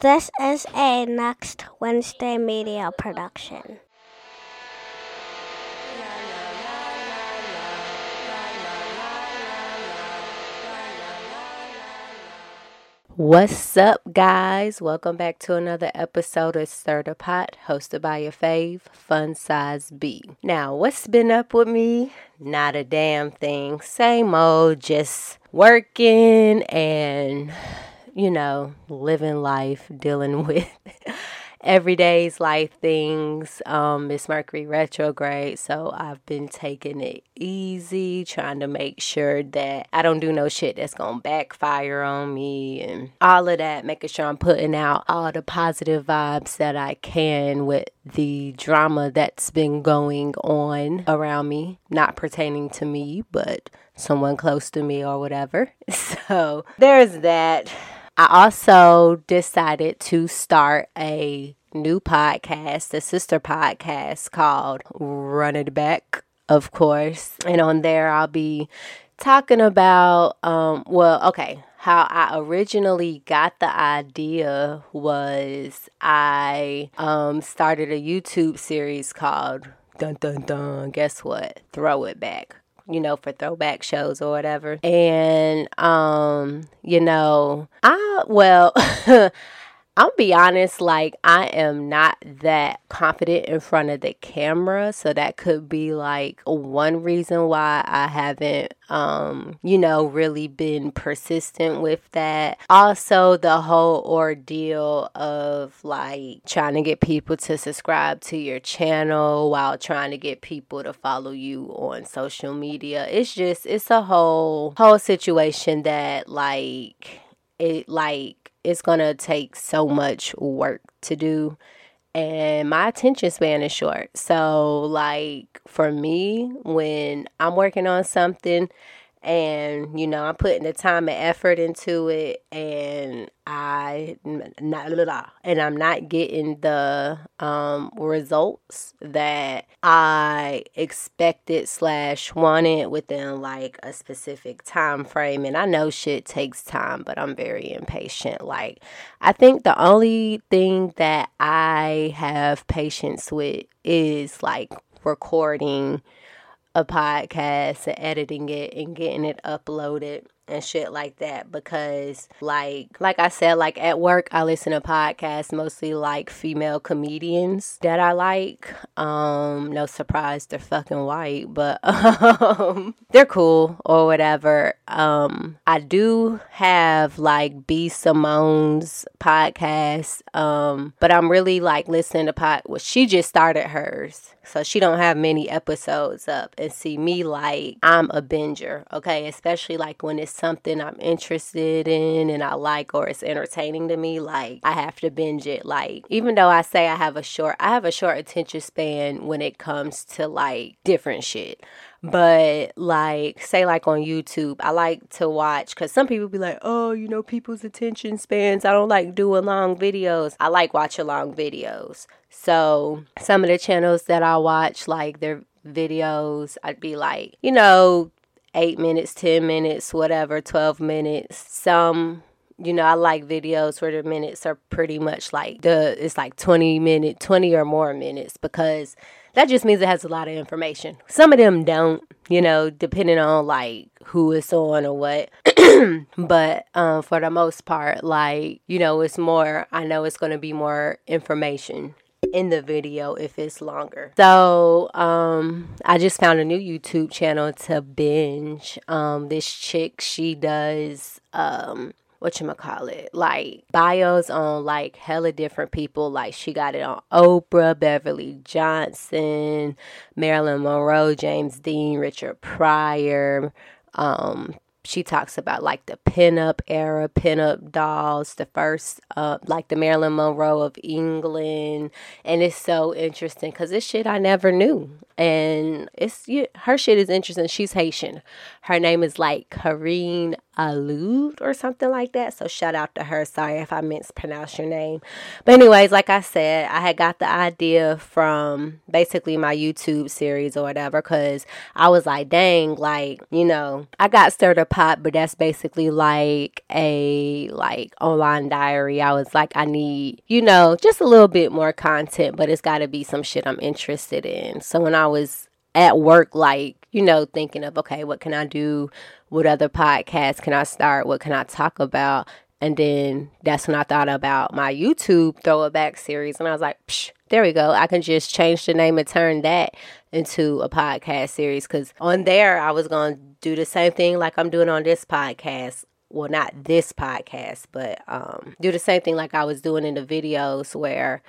This is a Next Wednesday media production. What's up, guys? Welcome back to another episode of Stir the Pot, hosted by your fave, Fun Size B. Now, what's been up with me? Not a damn thing. Same old, just working and, you know, living life, dealing with everyday's life things. Um, it's Mercury retrograde, so I've been taking it easy, trying to make sure that I don't do no shit that's gonna backfire on me and all of that, making sure I'm putting out all the positive vibes that I can with the drama that's been going on around me, not pertaining to me, but someone close to me or whatever. So there's that. I also decided to start a new podcast, a sister podcast called Run It Back, of course. And on there, I'll be talking about, um, well, okay, how I originally got the idea was I um, started a YouTube series called Dun Dun Dun. Guess what? Throw It Back you know, for throwback shows or whatever. And um, you know, I well I'll be honest, like I am not that confident in front of the camera, so that could be like one reason why I haven't um, you know, really been persistent with that. Also, the whole ordeal of like trying to get people to subscribe to your channel while trying to get people to follow you on social media. It's just it's a whole whole situation that like it like it's gonna take so much work to do and my attention span is short. So, like for me, when I'm working on something and you know, I'm putting the time and effort into it and I not and I'm not getting the um, results that I expected slash wanted within like a specific time frame. And I know shit takes time, but I'm very impatient. Like I think the only thing that I have patience with is like recording a podcast and editing it and getting it uploaded and shit like that because like like I said like at work I listen to podcasts mostly like female comedians that I like um no surprise they're fucking white but um they're cool or whatever um I do have like B Simone's podcast um but I'm really like listening to pod well she just started hers so she don't have many episodes up and see me like I'm a binger okay especially like when it's something I'm interested in and I like or it's entertaining to me, like I have to binge it. Like even though I say I have a short I have a short attention span when it comes to like different shit. But like say like on YouTube, I like to watch cuz some people be like, "Oh, you know, people's attention spans. I don't like doing long videos. I like watching long videos." So, some of the channels that I watch like their videos, I'd be like, you know, eight minutes, 10 minutes, whatever, 12 minutes. Some, you know, I like videos where the minutes are pretty much like the, it's like 20 minute, 20 or more minutes because that just means it has a lot of information. Some of them don't, you know, depending on like who it's on or what. but um, for the most part, like, you know, it's more, I know it's going to be more information in the video if it's longer. So, um, I just found a new YouTube channel to binge. Um, this chick, she does, um, what you call it like bios on like hella different people. Like she got it on oprah beverly johnson marilyn monroe james dean richard pryor um she talks about like the pinup era, pinup dolls, the first, uh, like the Marilyn Monroe of England, and it's so interesting because this shit I never knew, and it's her shit is interesting. She's Haitian. Her name is like Karine Allude or something like that. So shout out to her. Sorry if I mispronounced your name. But anyways, like I said, I had got the idea from basically my YouTube series or whatever because I was like, dang, like, you know, I got Stir the pot, but that's basically like a like online diary. I was like, I need, you know, just a little bit more content, but it's got to be some shit I'm interested in. So when I was at work, like, you know, thinking of, okay, what can I do? What other podcasts can I start? What can I talk about? And then that's when I thought about my YouTube throwback series. And I was like, Psh, there we go. I can just change the name and turn that into a podcast series. Because on there, I was going to do the same thing like I'm doing on this podcast. Well, not this podcast, but um, do the same thing like I was doing in the videos where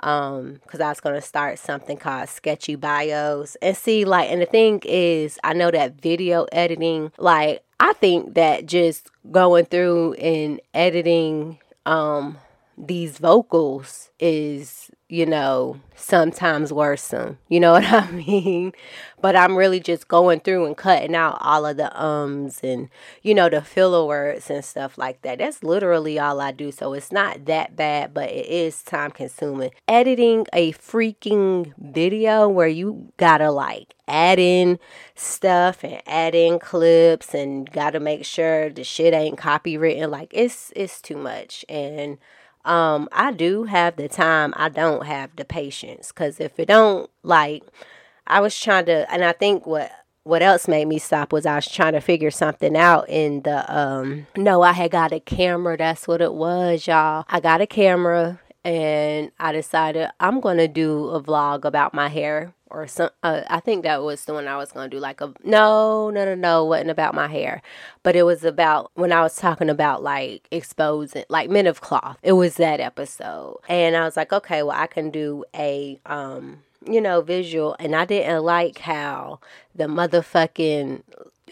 um because i was going to start something called sketchy bios and see like and the thing is i know that video editing like i think that just going through and editing um these vocals is you know, sometimes worrisome. You know what I mean? But I'm really just going through and cutting out all of the ums and, you know, the filler words and stuff like that. That's literally all I do. So it's not that bad, but it is time consuming. Editing a freaking video where you gotta like add in stuff and add in clips and gotta make sure the shit ain't copywritten. Like it's it's too much. And um, I do have the time. I don't have the patience. Cause if it don't like, I was trying to, and I think what what else made me stop was I was trying to figure something out in the um no I had got a camera that's what it was y'all I got a camera and I decided I'm to do a vlog about my hair or some uh, I think that was the one I was to do like a no no no no wasn't about my hair. But it was about when I was talking about like exposing like men of cloth it was that episode. And I was like okay well I can do a um you know visual. And I didn't like how the motherfucking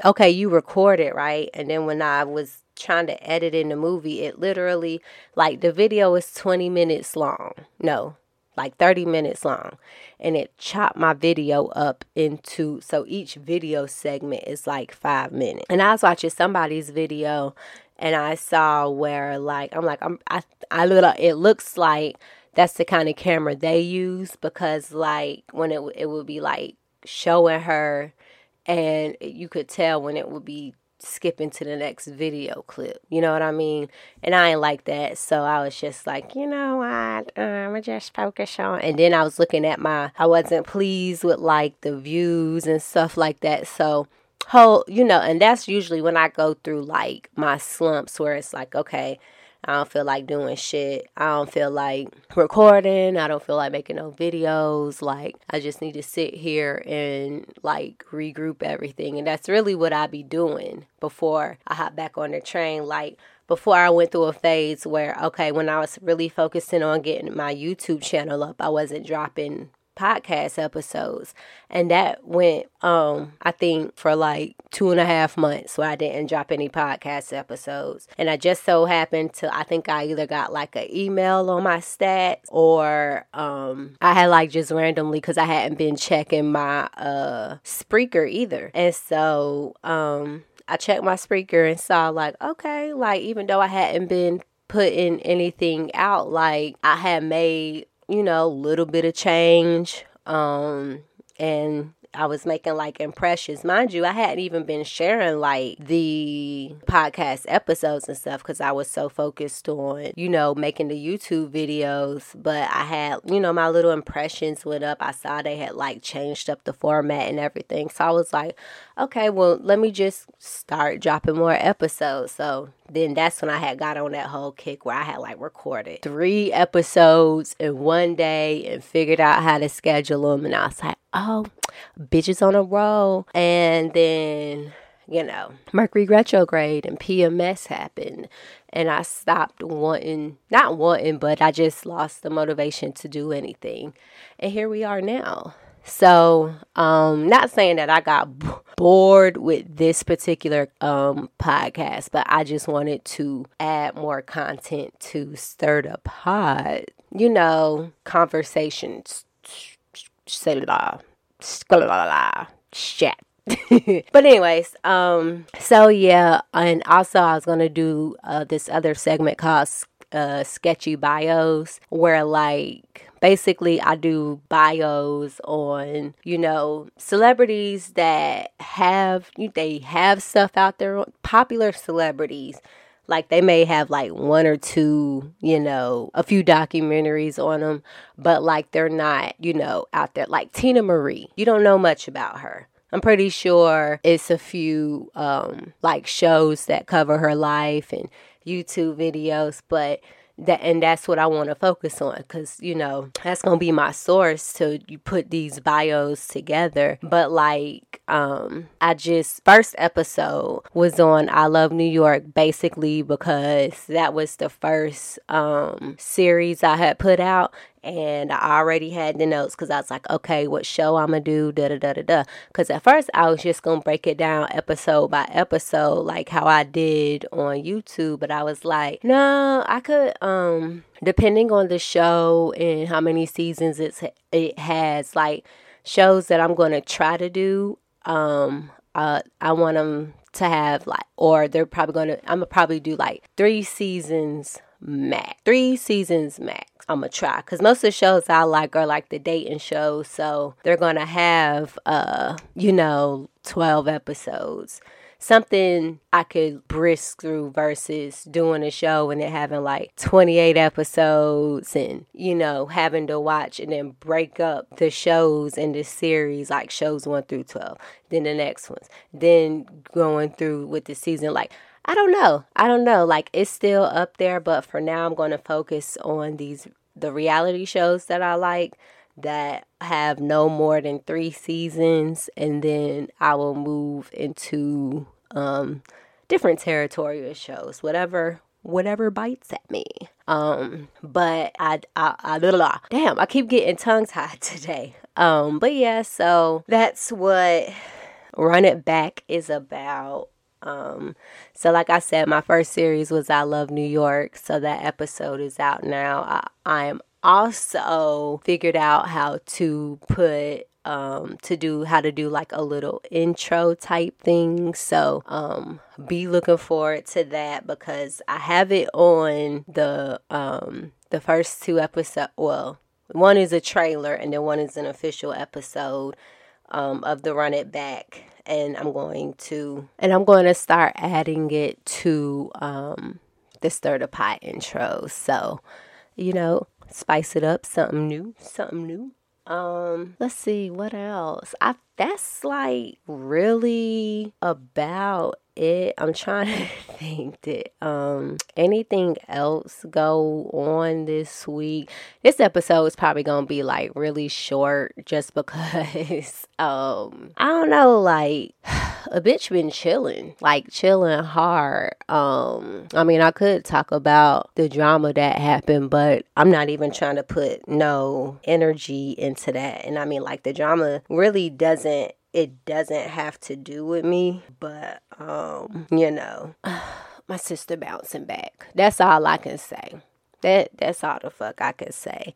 okay you recorded right? And then when I was trying to edit in the movie it literally like the video is 20 minutes long. No like 30 minutes long. And it chopped my video up into so each video segment is like five minutes. And i was watching somebody's video and i saw where like i'm like i'm i, I little it looks like that's the kind of camera they use because like when it, it would be like showing her and you could tell when it would be skipping to the next video clip. You know what I mean? And I ain't like that. So I was just like, you know what? Um, I'm going to just focus on. And then I was looking at my, I wasn't pleased with like the views and stuff like that. So, whole, you know, and that's usually when I go through like my slumps where it's like, okay, I don't feel like doing shit. I don't feel like recording. I don't feel like making no videos. Like, I just need to sit here and like regroup everything. And that's really what I be doing before I hop back on the train. Like, before I went through a phase where, okay, when I was really focusing on getting my YouTube channel up, I wasn't dropping podcast episodes and that went um i think for like two and a half months where i didn't drop any podcast episodes. And i just so happened to i think i either got like an email on my stats or um i had like just randomly because i hadn't been checking my uh Spreaker either. And so um i checked my Spreaker and saw like okay like even though i hadn't been putting anything out like i had made you know, little bit of change. Um, and I was making like impressions. Mind you, I hadn't even been sharing like the podcast episodes and stuff because I was so focused on, you know, making the YouTube videos. But I had, you know, my little impressions went up. I saw they had like changed up the format and everything. So I was like, okay, well, let me just start dropping more episodes. So then that's when I had got on that whole kick where I had like recorded three episodes in one day and figured out how to schedule them. And I was like, oh, bitches on a roll. And then, you know, Mercury retrograde and PMS happened. And I stopped wanting, not wanting, but I just lost the motivation to do anything. And here we are now. So, um, not saying that I got b- bored with this particular um podcast, but I just wanted to add more content to stir the pot. You know, conversations. Shit. but anyways, um, so yeah, and also I was gonna do uh, this other segment called uh, sketchy bios where like basically I do bios on, you know, celebrities that have they have stuff out there, popular celebrities. Like they may have like one or two, you know, a few documentaries on them, but like they're not, you know, out there. Like Teena Marie, you don't know much about her. I'm pretty sure it's a few um like shows that cover her life and YouTube videos, but that and that's what I want to focus on cuz you know that's going to be my source to you put these bios together. But like um I just first episode was on I Love New York basically because that was the first um series I had put out and I already had the notes because I was like, okay, what show I'm gonna do, da da da da da. Because at first I was just gonna break it down episode by episode, like how I did on YouTube. But I was like, no, I could, um, depending on the show and how many seasons it's it has, like shows that I'm gonna try to do. Um, uh, I want them to have like, or they're probably gonna. I'm gonna probably do like three seasons max, three seasons max. I'm gonna try because most of the shows I like are like the dating shows, so they're gonna have uh, you know, 12 episodes. Something I could brisk through versus doing a show and it having like 28 episodes and, you know, having to watch and then break up the shows in the series, like shows 1 through 12, then the next ones, then going through with the season. Like, I don't know. I don't know. Like it's still up there, but for now I'm going to focus on these the reality shows that I like that have no more than 3 seasons and then I will move into um different territorial shows, whatever whatever bites at me. Um, but I, I, I, damn, I keep getting tongue tied today. Um, but yeah, so that's what Run It Back is about. Um, so like I said, my first series was I Love New York. So that episode is out now. I, I am also figured out how to put um, to do how to do like a little intro type thing. So um, be looking forward to that because I have it on the um, the first two episodes. Well, one is a trailer and then one is an official episode um, of the Run It Back and I'm going to and I'm going to start adding it to um the stir the pot intro. So, you know, spice it up, something new, something new. Um, let's see what else. I that's like really about it. I'm trying to think that um anything else go on this week. This episode is probably gonna be like really short just because um I don't know like a bitch been chilling, like chilling hard. Um, I mean, I could talk about the drama that happened, but I'm not even trying to put no energy into that. And I mean, like the drama really doesn't it doesn't have to do with me, but um, you know, my sister bouncing back. That's all I can say. That that's all the fuck I can say.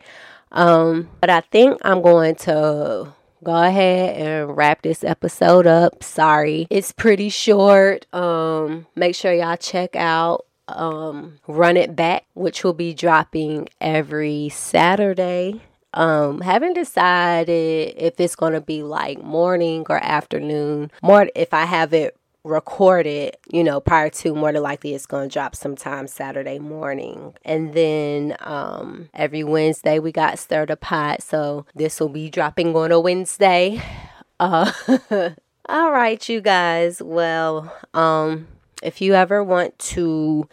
Um, but I think I'm going to go ahead and wrap this episode up. Sorry, it's pretty short. Um, make sure y'all check out um Run It Back, which will be dropping every Saturday um, haven't decided if it's going to be like morning or afternoon. More if I have it recorded, you know, prior to more than likely it's going to drop sometime Saturday morning. And then um every Wednesday we got stir the pot, so this will be dropping on a Wednesday. Uh All right, you guys. Well, um if you ever want to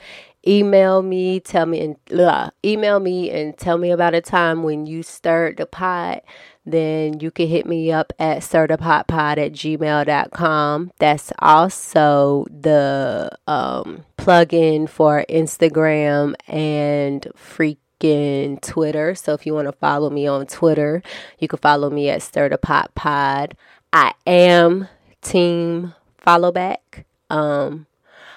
email me, tell me and blah, email me and tell me about a time when you stirred the pot, then you can hit me up at stirthepotpod at gmail.com. That's also the um, plug-in for Instagram and freaking Twitter. So if you want to follow me on Twitter, you can follow me at Stir the Pot Pod. I am team follow back. Um,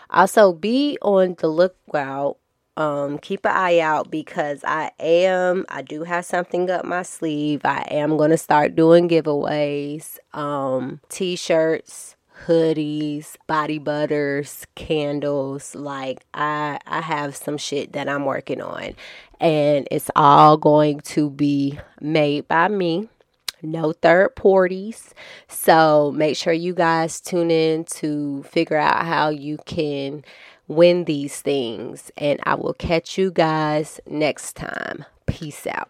also, be on the lookout. Um, keep an eye out because I am, I do have something up my sleeve. I am going to start doing giveaways, um, t shirts, hoodies, body butters, candles. Like I I have some shit that I'm working on and it's all going to be made by me. No third parties. So make sure you guys tune in to figure out how you can win these things. And I will catch you guys next time. Peace out.